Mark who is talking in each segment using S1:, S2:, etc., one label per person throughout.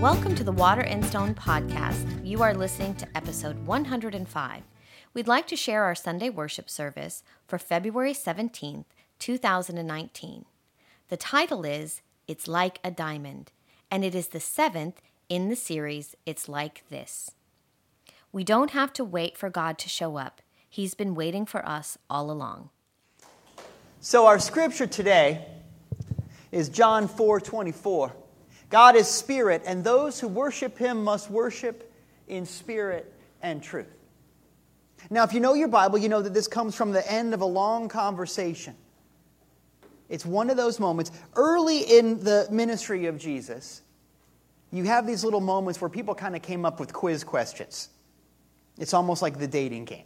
S1: Welcome to the Water and Stone podcast. You are listening to episode 105. We'd like to share our Sunday worship service for February 17th, 2019. The title is It's Like a Diamond, and it is the seventh in the series It's Like This. We don't have to wait for God to show up, He's been waiting for us all along.
S2: So our scripture today is John 4 24. God is spirit, and those who worship him must worship in spirit and truth. Now, if you know your Bible, you know that this comes from the end of a long conversation. It's one of those moments early in the ministry of Jesus. You have these little moments where people kind of came up with quiz questions. It's almost like the dating game.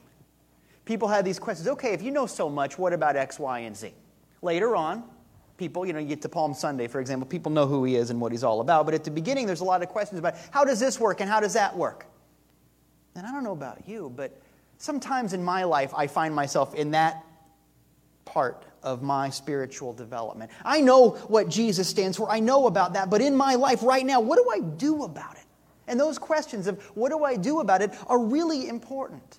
S2: People had these questions okay, if you know so much, what about X, Y, and Z? Later on, people, you know, you get to Palm Sunday, for example, people know who he is and what he's all about. But at the beginning, there's a lot of questions about how does this work and how does that work? And I don't know about you, but sometimes in my life, I find myself in that part of my spiritual development. I know what Jesus stands for, I know about that, but in my life right now, what do I do about it? And those questions of what do I do about it are really important.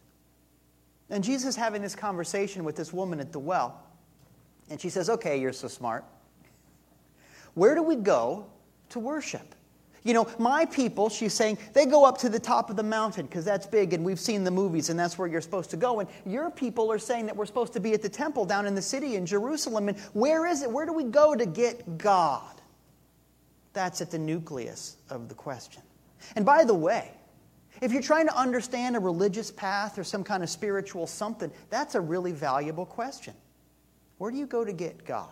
S2: And Jesus having this conversation with this woman at the well. And she says, Okay, you're so smart. Where do we go to worship? You know, my people, she's saying, they go up to the top of the mountain because that's big and we've seen the movies and that's where you're supposed to go. And your people are saying that we're supposed to be at the temple down in the city in Jerusalem. And where is it? Where do we go to get God? That's at the nucleus of the question. And by the way, if you're trying to understand a religious path or some kind of spiritual something, that's a really valuable question. Where do you go to get God?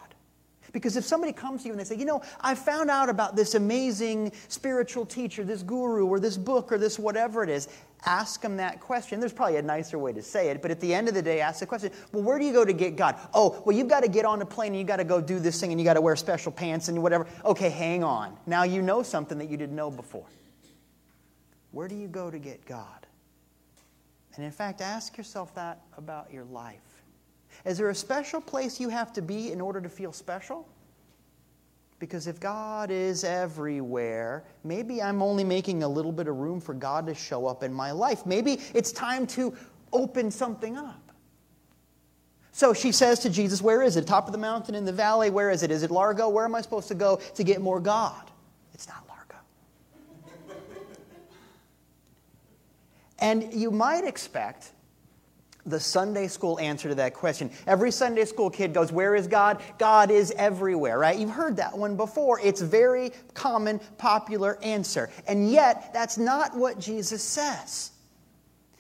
S2: Because if somebody comes to you and they say, you know, I found out about this amazing spiritual teacher, this guru, or this book, or this whatever it is, ask them that question. There's probably a nicer way to say it, but at the end of the day, ask the question, well, where do you go to get God? Oh, well, you've got to get on a plane and you've got to go do this thing and you've got to wear special pants and whatever. Okay, hang on. Now you know something that you didn't know before. Where do you go to get God? And in fact, ask yourself that about your life. Is there a special place you have to be in order to feel special? Because if God is everywhere, maybe I'm only making a little bit of room for God to show up in my life. Maybe it's time to open something up. So she says to Jesus, Where is it? Top of the mountain, in the valley? Where is it? Is it Largo? Where am I supposed to go to get more God? It's not Largo. and you might expect the Sunday school answer to that question. Every Sunday school kid goes, Where is God? God is everywhere, right? You've heard that one before. It's very common, popular answer. And yet, that's not what Jesus says.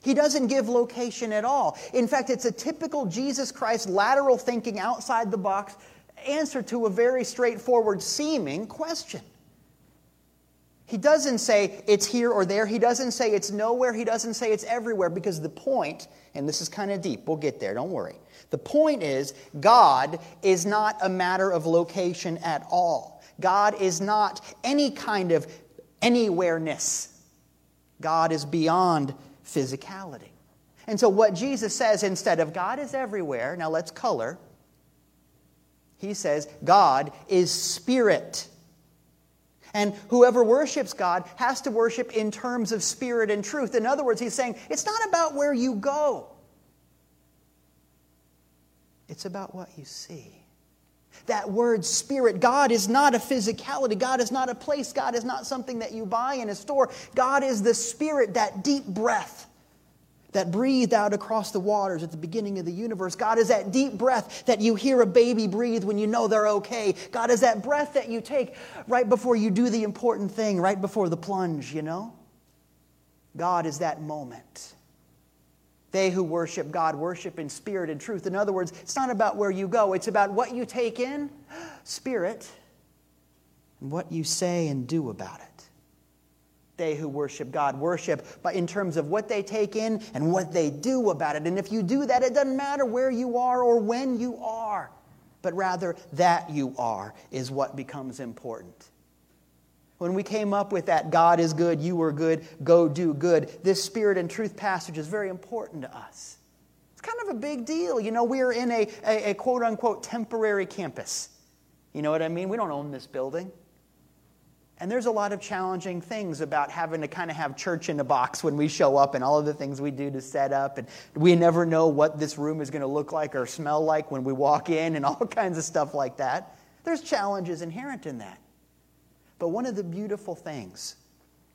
S2: He doesn't give location at all. In fact, it's a typical Jesus Christ lateral thinking, outside the box answer to a very straightforward seeming question. He doesn't say it's here or there. He doesn't say it's nowhere. He doesn't say it's everywhere because the point, and this is kind of deep, we'll get there, don't worry. The point is, God is not a matter of location at all. God is not any kind of anywhereness. God is beyond physicality. And so, what Jesus says instead of God is everywhere, now let's color, he says God is spirit. And whoever worships God has to worship in terms of spirit and truth. In other words, he's saying it's not about where you go, it's about what you see. That word spirit, God is not a physicality. God is not a place. God is not something that you buy in a store. God is the spirit, that deep breath that breathed out across the waters at the beginning of the universe. God is that deep breath that you hear a baby breathe when you know they're okay. God is that breath that you take right before you do the important thing, right before the plunge, you know? God is that moment. They who worship God worship in spirit and truth. In other words, it's not about where you go, it's about what you take in, spirit, and what you say and do about it. They who worship God worship but in terms of what they take in and what they do about it. And if you do that, it doesn't matter where you are or when you are, but rather that you are is what becomes important. When we came up with that, God is good, you are good, go do good, this spirit and truth passage is very important to us. It's kind of a big deal. You know, we're in a, a, a quote unquote temporary campus. You know what I mean? We don't own this building. And there's a lot of challenging things about having to kind of have church in a box when we show up and all of the things we do to set up. And we never know what this room is going to look like or smell like when we walk in and all kinds of stuff like that. There's challenges inherent in that. But one of the beautiful things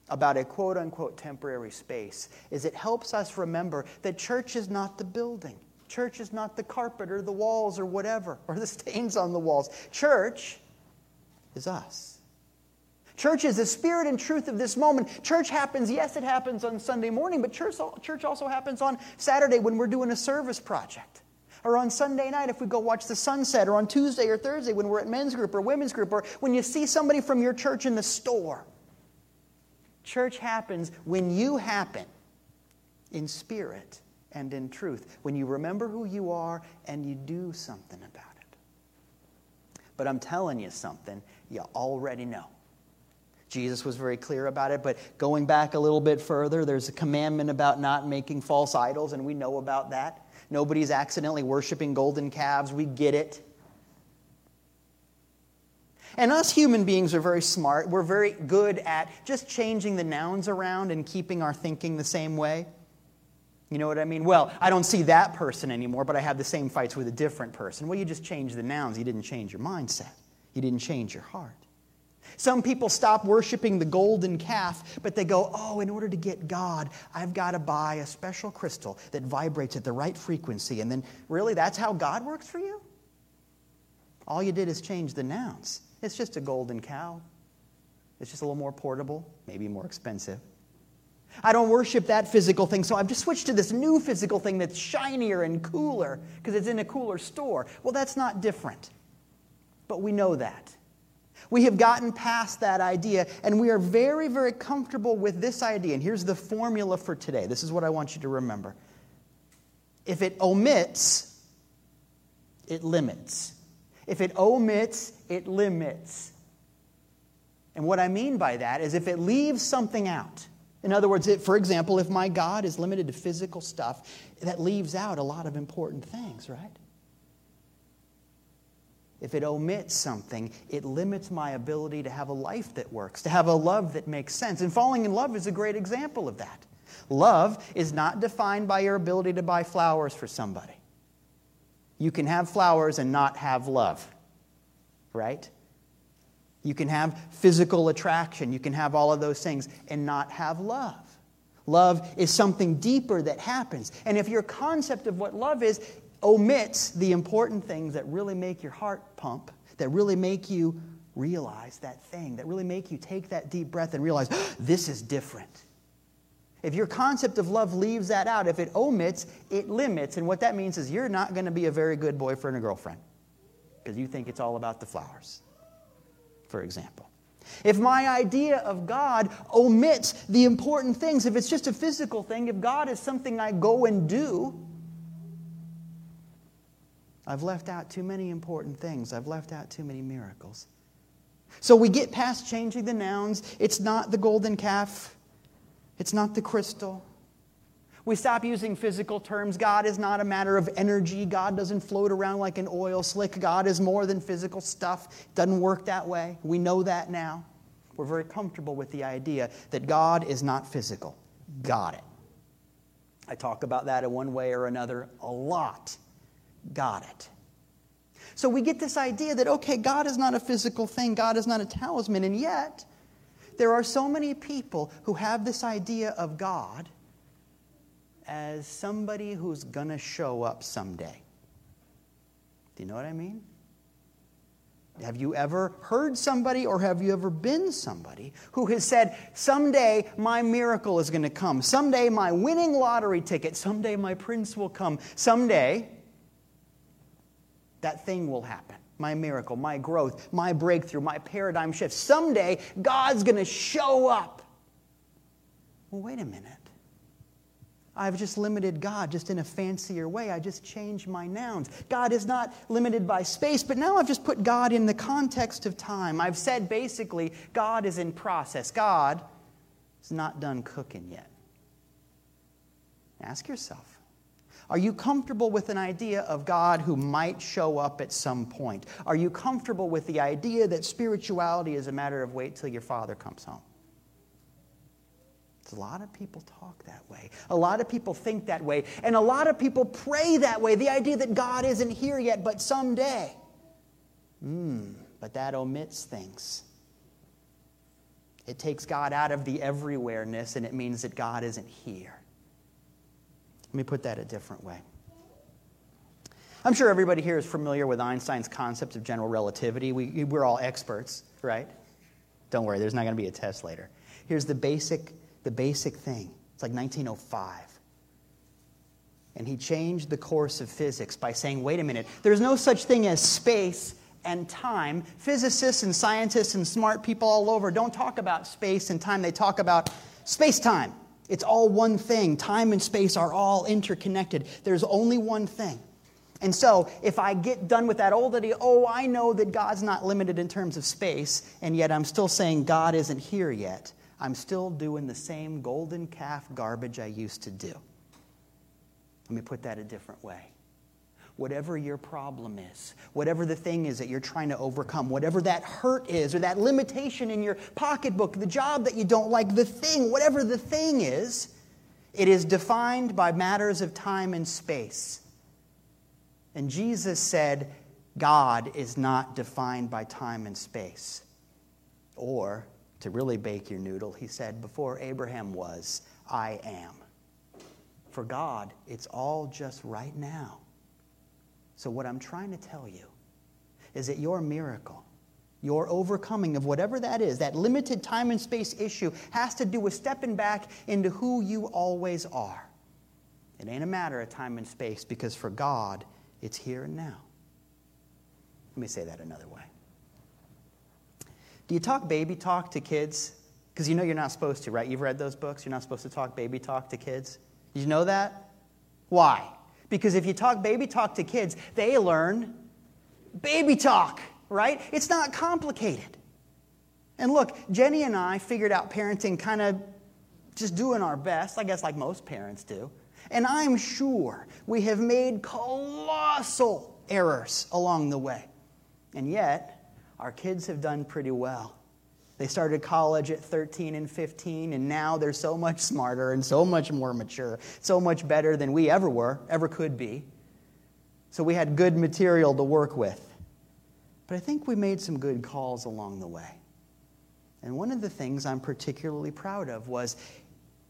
S2: about a quote unquote temporary space is it helps us remember that church is not the building. Church is not the carpet or the walls or whatever, or the stains on the walls. Church is us. Church is the spirit and truth of this moment. Church happens, yes, it happens on Sunday morning, but church, church also happens on Saturday when we're doing a service project. Or on Sunday night if we go watch the sunset, or on Tuesday or Thursday when we're at men's group or women's group, or when you see somebody from your church in the store. Church happens when you happen in spirit and in truth, when you remember who you are and you do something about it. But I'm telling you something you already know. Jesus was very clear about it, but going back a little bit further, there's a commandment about not making false idols, and we know about that. Nobody's accidentally worshiping golden calves. We get it. And us human beings are very smart. We're very good at just changing the nouns around and keeping our thinking the same way. You know what I mean? Well, I don't see that person anymore, but I have the same fights with a different person. Well, you just changed the nouns. You didn't change your mindset, you didn't change your heart. Some people stop worshiping the golden calf, but they go, oh, in order to get God, I've got to buy a special crystal that vibrates at the right frequency. And then, really, that's how God works for you? All you did is change the nouns. It's just a golden cow. It's just a little more portable, maybe more expensive. I don't worship that physical thing, so I've just switched to this new physical thing that's shinier and cooler because it's in a cooler store. Well, that's not different. But we know that. We have gotten past that idea, and we are very, very comfortable with this idea. And here's the formula for today. This is what I want you to remember. If it omits, it limits. If it omits, it limits. And what I mean by that is if it leaves something out. In other words, for example, if my God is limited to physical stuff, that leaves out a lot of important things, right? If it omits something, it limits my ability to have a life that works, to have a love that makes sense. And falling in love is a great example of that. Love is not defined by your ability to buy flowers for somebody. You can have flowers and not have love, right? You can have physical attraction, you can have all of those things and not have love. Love is something deeper that happens. And if your concept of what love is omits the important things that really make your heart pump, that really make you realize that thing, that really make you take that deep breath and realize, this is different. If your concept of love leaves that out, if it omits, it limits. And what that means is you're not going to be a very good boyfriend or girlfriend because you think it's all about the flowers, for example. If my idea of God omits the important things, if it's just a physical thing, if God is something I go and do, I've left out too many important things. I've left out too many miracles. So we get past changing the nouns. It's not the golden calf, it's not the crystal. We stop using physical terms. God is not a matter of energy. God doesn't float around like an oil slick. God is more than physical stuff. It doesn't work that way. We know that now. We're very comfortable with the idea that God is not physical. Got it. I talk about that in one way or another a lot got it. So we get this idea that, okay, God is not a physical thing, God is not a talisman, and yet there are so many people who have this idea of God as somebody who's going to show up someday. Do you know what I mean? Have you ever heard somebody or have you ever been somebody who has said, Someday my miracle is going to come. Someday my winning lottery ticket. Someday my prince will come. Someday that thing will happen. My miracle, my growth, my breakthrough, my paradigm shift. Someday, God's going to show up. Well, wait a minute. I've just limited God just in a fancier way. I just changed my nouns. God is not limited by space, but now I've just put God in the context of time. I've said basically, God is in process. God is not done cooking yet. Ask yourself Are you comfortable with an idea of God who might show up at some point? Are you comfortable with the idea that spirituality is a matter of wait till your father comes home? A lot of people talk that way. A lot of people think that way. And a lot of people pray that way. The idea that God isn't here yet, but someday. Hmm, but that omits things. It takes God out of the everywhereness and it means that God isn't here. Let me put that a different way. I'm sure everybody here is familiar with Einstein's concept of general relativity. We, we're all experts, right? Don't worry, there's not going to be a test later. Here's the basic, the basic thing it's like 1905. And he changed the course of physics by saying, wait a minute, there's no such thing as space and time. Physicists and scientists and smart people all over don't talk about space and time, they talk about space time. It's all one thing. Time and space are all interconnected. There's only one thing. And so, if I get done with that old idea, oh, I know that God's not limited in terms of space, and yet I'm still saying God isn't here yet, I'm still doing the same golden calf garbage I used to do. Let me put that a different way whatever your problem is, whatever the thing is that you're trying to overcome, whatever that hurt is, or that limitation in your pocketbook, the job that you don't like, the thing, whatever the thing is, it is defined by matters of time and space. And Jesus said, God is not defined by time and space. Or, to really bake your noodle, he said, Before Abraham was, I am. For God, it's all just right now. So, what I'm trying to tell you is that your miracle, your overcoming of whatever that is, that limited time and space issue, has to do with stepping back into who you always are. It ain't a matter of time and space because for God, it's here and now. Let me say that another way. Do you talk baby talk to kids? Because you know you're not supposed to, right? You've read those books. You're not supposed to talk baby talk to kids. Did you know that? Why? Because if you talk baby talk to kids, they learn baby talk, right? It's not complicated. And look, Jenny and I figured out parenting kind of just doing our best, I guess, like most parents do. And I'm sure we have made colossal errors along the way. And yet, our kids have done pretty well. They started college at 13 and 15, and now they're so much smarter and so much more mature, so much better than we ever were, ever could be. So we had good material to work with. But I think we made some good calls along the way. And one of the things I'm particularly proud of was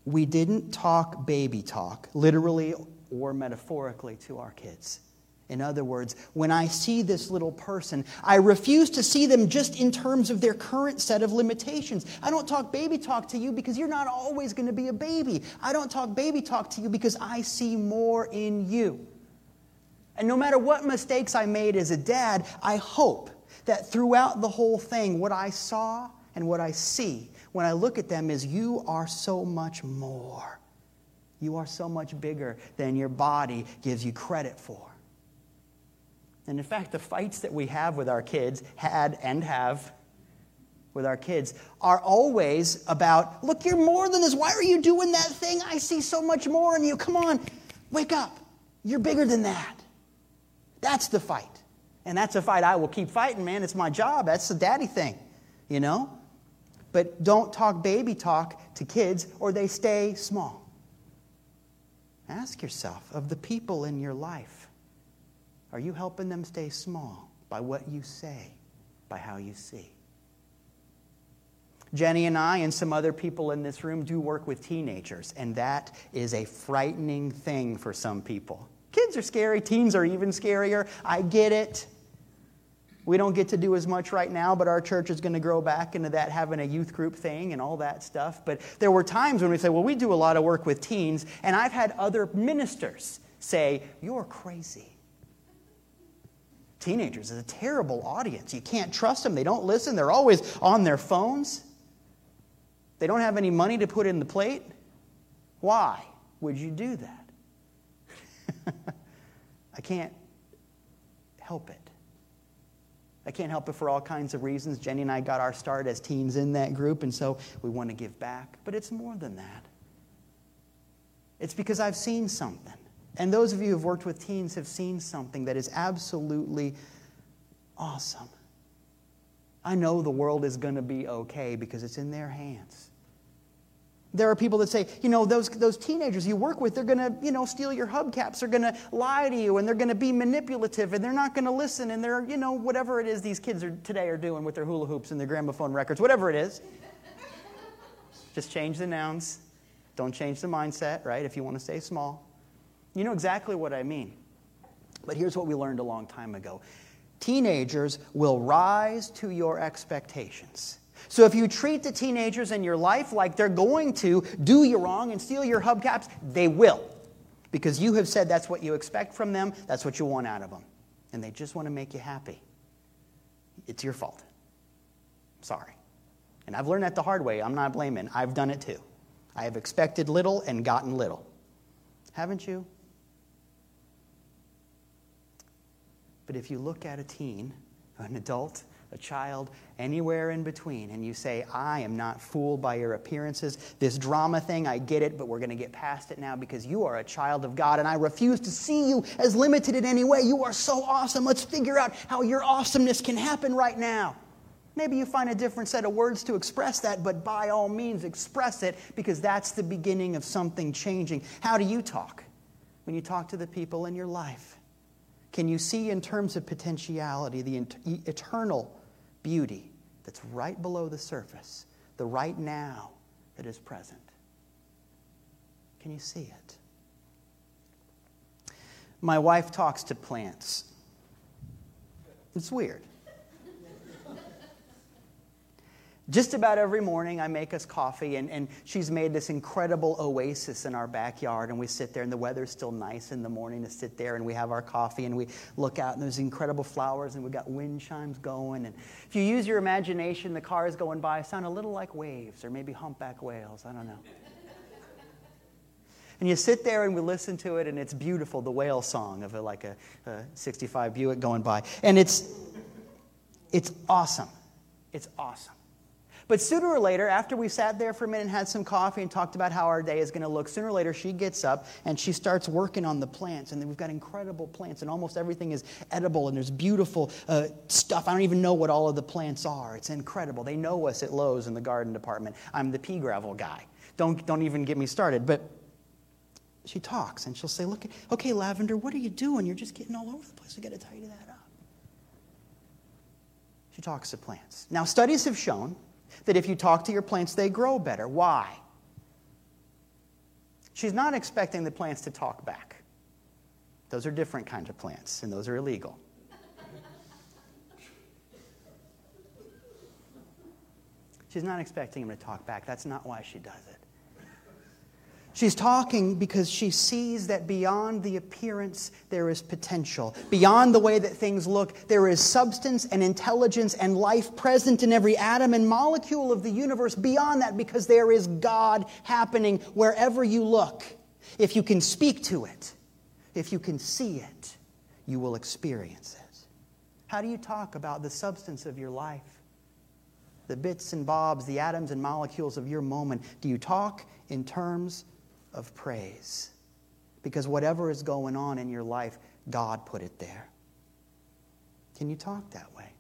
S2: we didn't talk baby talk, literally or metaphorically, to our kids. In other words, when I see this little person, I refuse to see them just in terms of their current set of limitations. I don't talk baby talk to you because you're not always going to be a baby. I don't talk baby talk to you because I see more in you. And no matter what mistakes I made as a dad, I hope that throughout the whole thing, what I saw and what I see when I look at them is you are so much more. You are so much bigger than your body gives you credit for. And in fact, the fights that we have with our kids, had and have with our kids, are always about look, you're more than this. Why are you doing that thing? I see so much more in you. Come on, wake up. You're bigger than that. That's the fight. And that's a fight I will keep fighting, man. It's my job. That's the daddy thing, you know? But don't talk baby talk to kids or they stay small. Ask yourself of the people in your life are you helping them stay small by what you say, by how you see? Jenny and I and some other people in this room do work with teenagers, and that is a frightening thing for some people. Kids are scary, teens are even scarier. I get it. We don't get to do as much right now, but our church is going to grow back into that having a youth group thing and all that stuff. But there were times when we say, well, we do a lot of work with teens, and I've had other ministers say, You're crazy teenagers is a terrible audience. You can't trust them. They don't listen. They're always on their phones. They don't have any money to put in the plate. Why would you do that? I can't help it. I can't help it for all kinds of reasons. Jenny and I got our start as teens in that group, and so we want to give back. But it's more than that. It's because I've seen something And those of you who've worked with teens have seen something that is absolutely awesome. I know the world is going to be okay because it's in their hands. There are people that say, you know, those, those teenagers you work with, they're going to, you know, steal your hubcaps. They're going to lie to you and they're going to be manipulative and they're not going to listen and they're, you know, whatever it is these kids are, today are doing with their hula hoops and their gramophone records, whatever it is. Just change the nouns. Don't change the mindset, right, if you want to stay small. You know exactly what I mean. But here's what we learned a long time ago teenagers will rise to your expectations. So if you treat the teenagers in your life like they're going to do you wrong and steal your hubcaps, they will. Because you have said that's what you expect from them, that's what you want out of them. And they just want to make you happy. It's your fault. Sorry. And I've learned that the hard way. I'm not blaming. I've done it too. I have expected little and gotten little. Haven't you? But if you look at a teen, an adult, a child, anywhere in between, and you say, I am not fooled by your appearances. This drama thing, I get it, but we're going to get past it now because you are a child of God, and I refuse to see you as limited in any way. You are so awesome. Let's figure out how your awesomeness can happen right now. Maybe you find a different set of words to express that, but by all means, express it because that's the beginning of something changing. How do you talk when you talk to the people in your life? Can you see in terms of potentiality the eternal beauty that's right below the surface, the right now that is present? Can you see it? My wife talks to plants. It's weird. Just about every morning, I make us coffee, and, and she's made this incredible oasis in our backyard. And we sit there, and the weather's still nice in the morning to sit there, and we have our coffee, and we look out, and there's incredible flowers, and we've got wind chimes going. And if you use your imagination, the cars going by sound a little like waves, or maybe humpback whales. I don't know. And you sit there and we listen to it, and it's beautiful, the whale song of a, like a, a 65 Buick going by. And it's, it's awesome. It's awesome. But sooner or later, after we sat there for a minute and had some coffee and talked about how our day is going to look, sooner or later she gets up and she starts working on the plants. And we've got incredible plants, and almost everything is edible, and there's beautiful uh, stuff. I don't even know what all of the plants are. It's incredible. They know us at Lowe's in the garden department. I'm the pea gravel guy. Don't, don't even get me started. But she talks and she'll say, Look, okay, Lavender, what are you doing? You're just getting all over the place. We got to tidy that up. She talks to plants. Now, studies have shown that if you talk to your plants, they grow better. Why? She's not expecting the plants to talk back. Those are different kinds of plants, and those are illegal. She's not expecting him to talk back. That's not why she does it. She's talking because she sees that beyond the appearance, there is potential. Beyond the way that things look, there is substance and intelligence and life present in every atom and molecule of the universe. Beyond that, because there is God happening wherever you look. If you can speak to it, if you can see it, you will experience it. How do you talk about the substance of your life? The bits and bobs, the atoms and molecules of your moment. Do you talk in terms of praise. Because whatever is going on in your life, God put it there. Can you talk that way?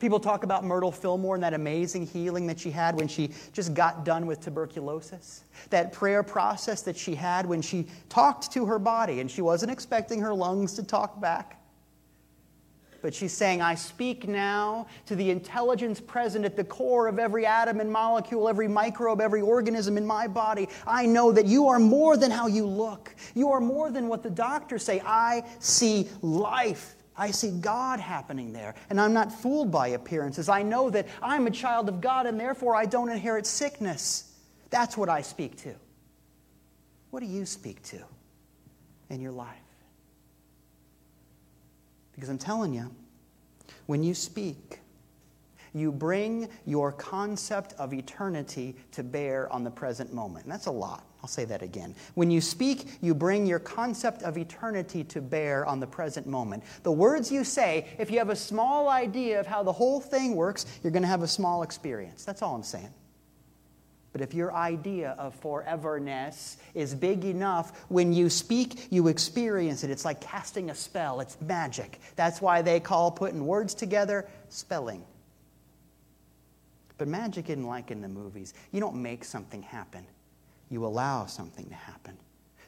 S2: People talk about Myrtle Fillmore and that amazing healing that she had when she just got done with tuberculosis. That prayer process that she had when she talked to her body and she wasn't expecting her lungs to talk back but she's saying, I speak now to the intelligence present at the core of every atom and molecule, every microbe, every organism in my body. I know that you are more than how you look. You are more than what the doctors say. I see life. I see God happening there. And I'm not fooled by appearances. I know that I'm a child of God and therefore I don't inherit sickness. That's what I speak to. What do you speak to in your life? Because I'm telling you, when you speak, you bring your concept of eternity to bear on the present moment. And that's a lot. I'll say that again. When you speak, you bring your concept of eternity to bear on the present moment. The words you say, if you have a small idea of how the whole thing works, you're going to have a small experience. That's all I'm saying. But if your idea of foreverness is big enough, when you speak, you experience it. It's like casting a spell, it's magic. That's why they call putting words together spelling. But magic isn't like in the movies. You don't make something happen, you allow something to happen.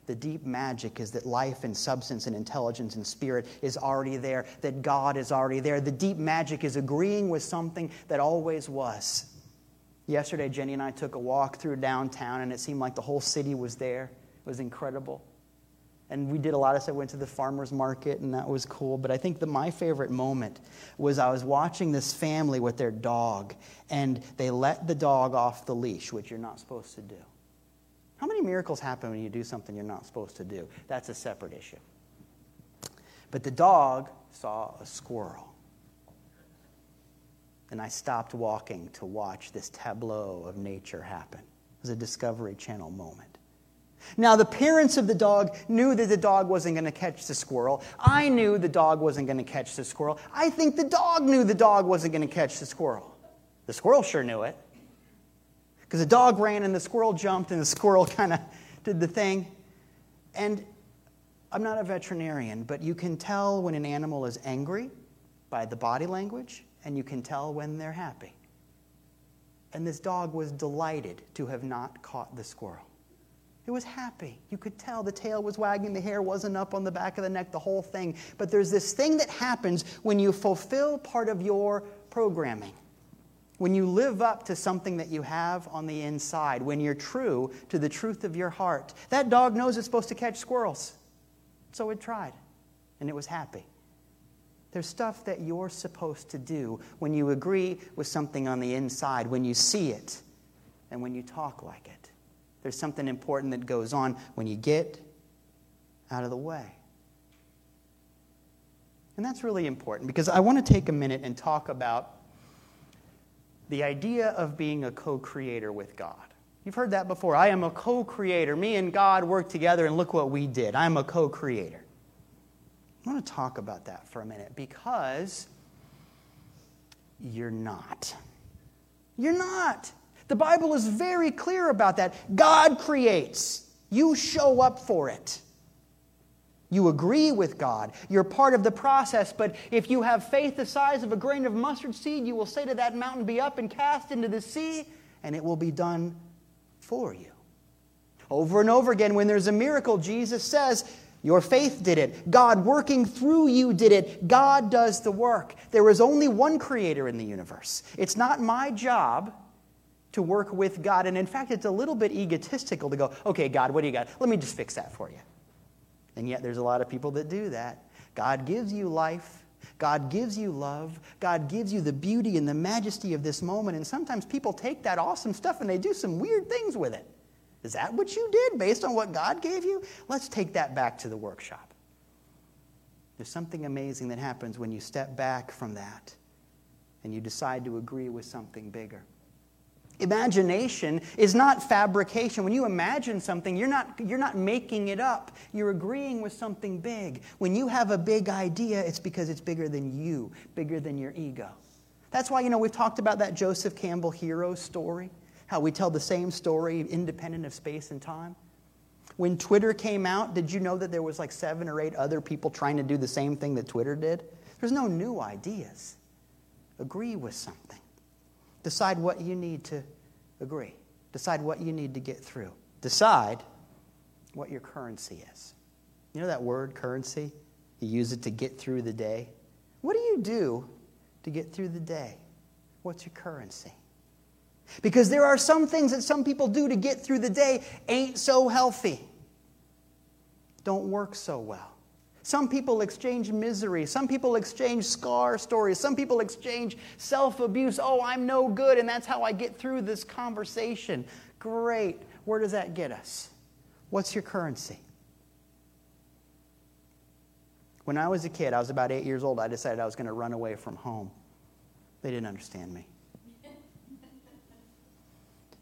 S2: The deep magic is that life and substance and intelligence and spirit is already there, that God is already there. The deep magic is agreeing with something that always was. Yesterday, Jenny and I took a walk through downtown, and it seemed like the whole city was there. It was incredible. And we did a lot of stuff. Went to the farmer's market, and that was cool. But I think that my favorite moment was I was watching this family with their dog, and they let the dog off the leash, which you're not supposed to do. How many miracles happen when you do something you're not supposed to do? That's a separate issue. But the dog saw a squirrel. And I stopped walking to watch this tableau of nature happen. It was a Discovery Channel moment. Now, the parents of the dog knew that the dog wasn't going to catch the squirrel. I knew the dog wasn't going to catch the squirrel. I think the dog knew the dog wasn't going to catch the squirrel. The squirrel sure knew it. Because the dog ran and the squirrel jumped and the squirrel kind of did the thing. And I'm not a veterinarian, but you can tell when an animal is angry by the body language, and you can tell when they're happy. And this dog was delighted to have not caught the squirrel. It was happy. You could tell the tail was wagging, the hair wasn't up on the back of the neck, the whole thing. But there's this thing that happens when you fulfill part of your programming. When you live up to something that you have on the inside, when you're true to the truth of your heart, that dog knows it's supposed to catch squirrels. So it tried, and it was happy. There's stuff that you're supposed to do when you agree with something on the inside, when you see it, and when you talk like it. There's something important that goes on when you get out of the way. And that's really important because I want to take a minute and talk about the idea of being a co creator with God. You've heard that before. I am a co creator. Me and God work together, and look what we did. I'm a co creator. I want to talk about that for a minute because you're not. You're not. The Bible is very clear about that. God creates, you show up for it. You agree with God. You're part of the process, but if you have faith the size of a grain of mustard seed, you will say to that mountain, Be up and cast into the sea, and it will be done for you. Over and over again, when there's a miracle, Jesus says, Your faith did it. God working through you did it. God does the work. There is only one creator in the universe. It's not my job to work with God. And in fact, it's a little bit egotistical to go, Okay, God, what do you got? Let me just fix that for you. And yet, there's a lot of people that do that. God gives you life. God gives you love. God gives you the beauty and the majesty of this moment. And sometimes people take that awesome stuff and they do some weird things with it. Is that what you did based on what God gave you? Let's take that back to the workshop. There's something amazing that happens when you step back from that and you decide to agree with something bigger. Imagination is not fabrication. When you imagine something, you're not, you're not making it up. You're agreeing with something big. When you have a big idea, it's because it's bigger than you, bigger than your ego. That's why, you know, we've talked about that Joseph Campbell hero story, how we tell the same story independent of space and time. When Twitter came out, did you know that there was like seven or eight other people trying to do the same thing that Twitter did? There's no new ideas. Agree with something. Decide what you need to agree. Decide what you need to get through. Decide what your currency is. You know that word, currency? You use it to get through the day. What do you do to get through the day? What's your currency? Because there are some things that some people do to get through the day ain't so healthy, don't work so well. Some people exchange misery. Some people exchange scar stories. Some people exchange self abuse. Oh, I'm no good, and that's how I get through this conversation. Great. Where does that get us? What's your currency? When I was a kid, I was about eight years old, I decided I was going to run away from home. They didn't understand me.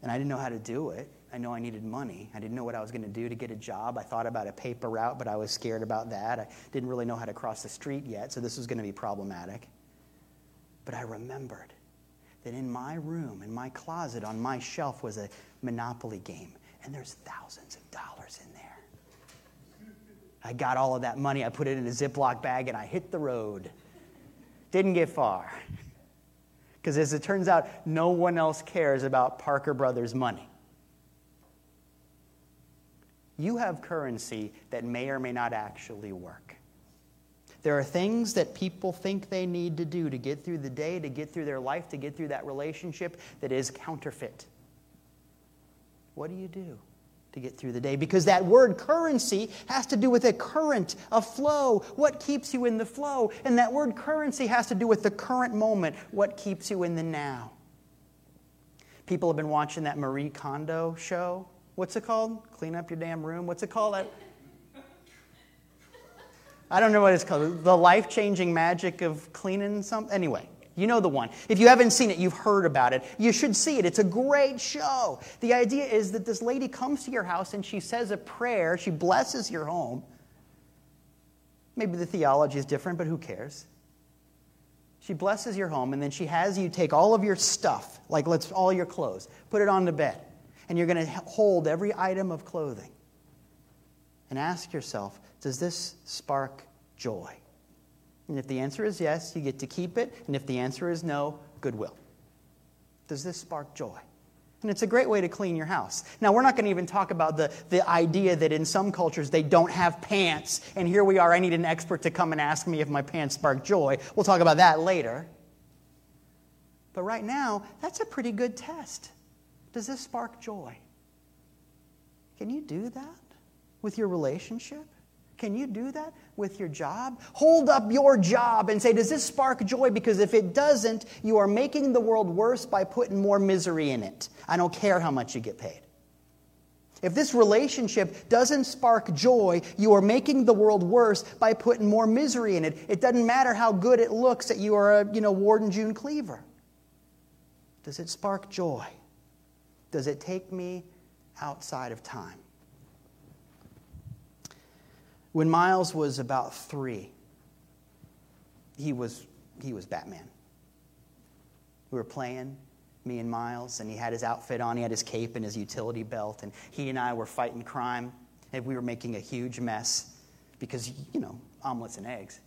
S2: And I didn't know how to do it. I know I needed money. I didn't know what I was going to do to get a job. I thought about a paper route, but I was scared about that. I didn't really know how to cross the street yet, so this was going to be problematic. But I remembered that in my room, in my closet, on my shelf was a Monopoly game, and there's thousands of dollars in there. I got all of that money, I put it in a Ziploc bag, and I hit the road. Didn't get far. Because as it turns out, no one else cares about Parker Brothers' money. You have currency that may or may not actually work. There are things that people think they need to do to get through the day, to get through their life, to get through that relationship that is counterfeit. What do you do to get through the day? Because that word currency has to do with a current, a flow. What keeps you in the flow? And that word currency has to do with the current moment. What keeps you in the now? People have been watching that Marie Kondo show. What's it called? Clean up your damn room. What's it called? I don't know what it's called. The life changing magic of cleaning something. Anyway, you know the one. If you haven't seen it, you've heard about it. You should see it. It's a great show. The idea is that this lady comes to your house and she says a prayer. She blesses your home. Maybe the theology is different, but who cares? She blesses your home and then she has you take all of your stuff, like let's all your clothes, put it on the bed. And you're going to hold every item of clothing and ask yourself, does this spark joy? And if the answer is yes, you get to keep it. And if the answer is no, goodwill. Does this spark joy? And it's a great way to clean your house. Now, we're not going to even talk about the, the idea that in some cultures they don't have pants. And here we are, I need an expert to come and ask me if my pants spark joy. We'll talk about that later. But right now, that's a pretty good test. Does this spark joy? Can you do that with your relationship? Can you do that with your job? Hold up your job and say, Does this spark joy? Because if it doesn't, you are making the world worse by putting more misery in it. I don't care how much you get paid. If this relationship doesn't spark joy, you are making the world worse by putting more misery in it. It doesn't matter how good it looks that you are a you know, Ward and June Cleaver. Does it spark joy? Does it take me outside of time? When Miles was about three, he was, he was Batman. We were playing, me and Miles, and he had his outfit on. He had his cape and his utility belt, and he and I were fighting crime, and we were making a huge mess because, you know, omelets and eggs.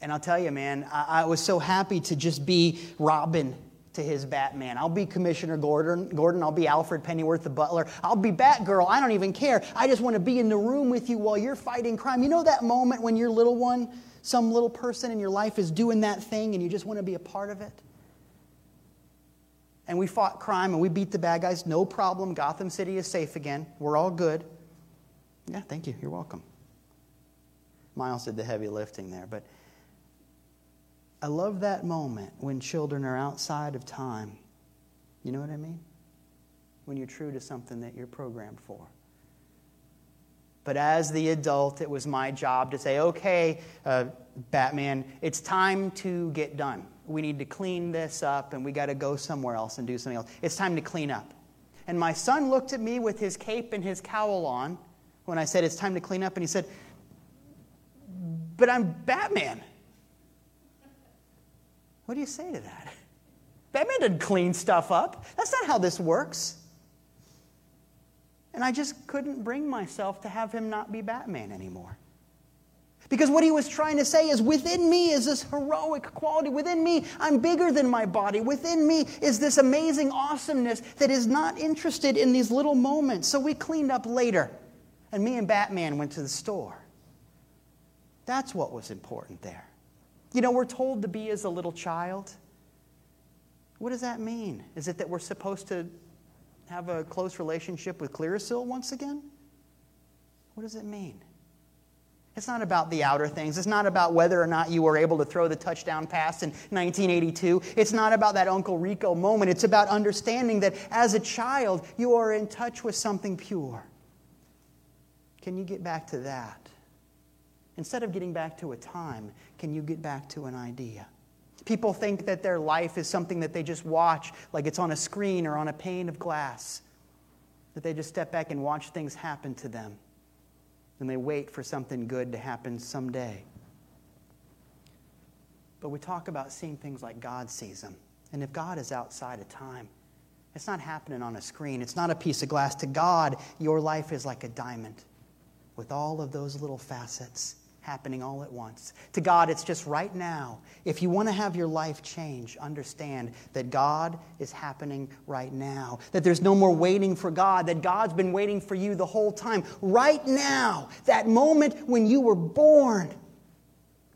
S2: And I'll tell you, man, I, I was so happy to just be Robin to his Batman. I'll be Commissioner Gordon. Gordon. I'll be Alfred Pennyworth the butler. I'll be Batgirl. I don't even care. I just want to be in the room with you while you're fighting crime. You know that moment when your little one, some little person in your life is doing that thing and you just want to be a part of it? And we fought crime and we beat the bad guys. No problem. Gotham City is safe again. We're all good. Yeah, thank you. You're welcome. Miles did the heavy lifting there, but I love that moment when children are outside of time. You know what I mean? When you're true to something that you're programmed for. But as the adult, it was my job to say, okay, uh, Batman, it's time to get done. We need to clean this up and we got to go somewhere else and do something else. It's time to clean up. And my son looked at me with his cape and his cowl on when I said, it's time to clean up. And he said, but I'm Batman. What do you say to that? Batman didn't clean stuff up. That's not how this works. And I just couldn't bring myself to have him not be Batman anymore. Because what he was trying to say is within me is this heroic quality. Within me, I'm bigger than my body. Within me is this amazing awesomeness that is not interested in these little moments. So we cleaned up later, and me and Batman went to the store. That's what was important there. You know, we're told to be as a little child. What does that mean? Is it that we're supposed to have a close relationship with Clearasil once again? What does it mean? It's not about the outer things. It's not about whether or not you were able to throw the touchdown pass in 1982. It's not about that Uncle Rico moment. It's about understanding that as a child, you are in touch with something pure. Can you get back to that? Instead of getting back to a time, can you get back to an idea? People think that their life is something that they just watch, like it's on a screen or on a pane of glass, that they just step back and watch things happen to them, and they wait for something good to happen someday. But we talk about seeing things like God sees them. And if God is outside of time, it's not happening on a screen. It's not a piece of glass. To God, your life is like a diamond with all of those little facets happening all at once. To God, it's just right now. If you want to have your life change, understand that God is happening right now. That there's no more waiting for God, that God's been waiting for you the whole time. Right now, that moment when you were born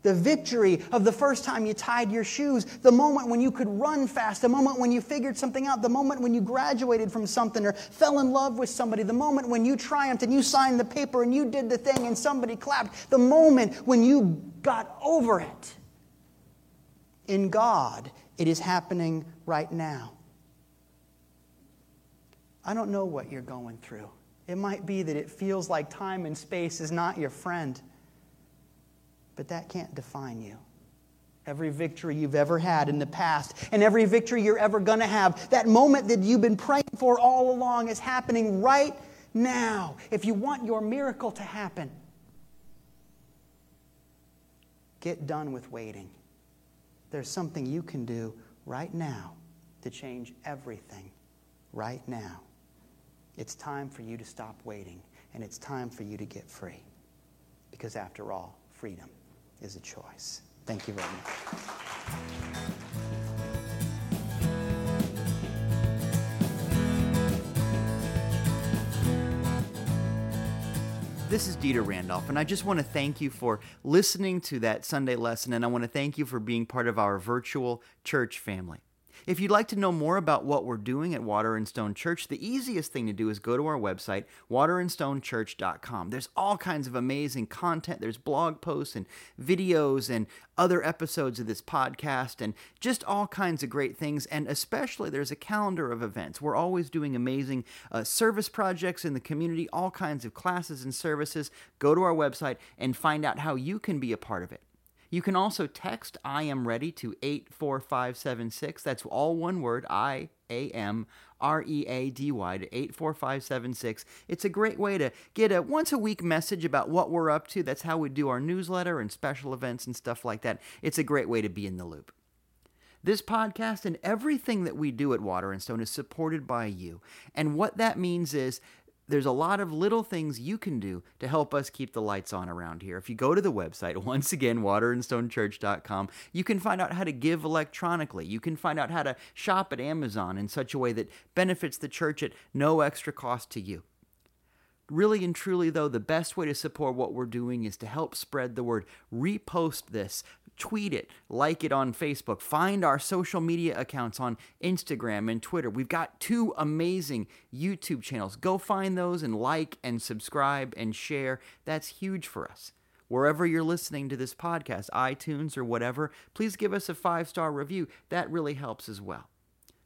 S2: the victory of the first time you tied your shoes, the moment when you could run fast, the moment when you figured something out, the moment when you graduated from something or fell in love with somebody, the moment when you triumphed and you signed the paper and you did the thing and somebody clapped, the moment when you got over it. In God, it is happening right now. I don't know what you're going through. It might be that it feels like time and space is not your friend but that can't define you. Every victory you've ever had in the past, and every victory you're ever going to have, that moment that you've been praying for all along is happening right now. If you want your miracle to happen, get done with waiting. There's something you can do right now to change everything right now. It's time for you to stop waiting, and it's time for you to get free. Because after all, freedom is a choice. Thank you very much. This is Dieter Randolph, and I just want to thank you for listening to that Sunday lesson, and I want to thank you for being part of our virtual church family. If you'd like to know more about what we're doing at Water and Stone Church, the easiest thing to do is go to our website, waterandstonechurch.com. There's all kinds of amazing content. There's blog posts and videos and other episodes of this podcast and just all kinds of great things. And especially, there's a calendar of events. We're always doing amazing uh, service projects in the community, all kinds of classes and services. Go to our website and find out how you can be a part of it. You can also text I am ready to 84576. That's all one word, I A M R E A D Y to 84576. It's a great way to get a once a week message about what we're up to. That's how we do our newsletter and special events and stuff like that. It's a great way to be in the loop. This podcast and everything that we do at Water and Stone is supported by you. And what that means is there's a lot of little things you can do to help us keep the lights on around here. If you go to the website, once again, waterandstonechurch.com, you can find out how to give electronically. You can find out how to shop at Amazon in such a way that benefits the church at no extra cost to you. Really and truly, though, the best way to support what we're doing is to help spread the word. Repost this, tweet it, like it on Facebook, find our social media accounts on Instagram and Twitter. We've got two amazing YouTube channels. Go find those and like and subscribe and share. That's huge for us. Wherever you're listening to this podcast, iTunes or whatever, please give us a five star review. That really helps as well.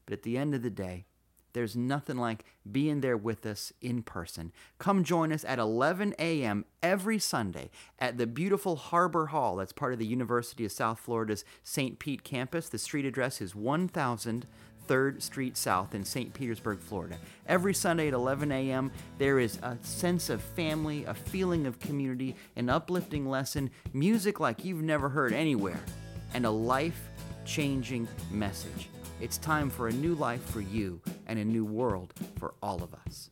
S2: But at the end of the day, there's nothing like being there with us in person. Come join us at 11 a.m. every Sunday at the beautiful Harbor Hall. That's part of the University of South Florida's St. Pete campus. The street address is 1000 3rd Street South in St. Petersburg, Florida. Every Sunday at 11 a.m., there is a sense of family, a feeling of community, an uplifting lesson, music like you've never heard anywhere, and a life changing message. It's time for a new life for you and a new world for all of us.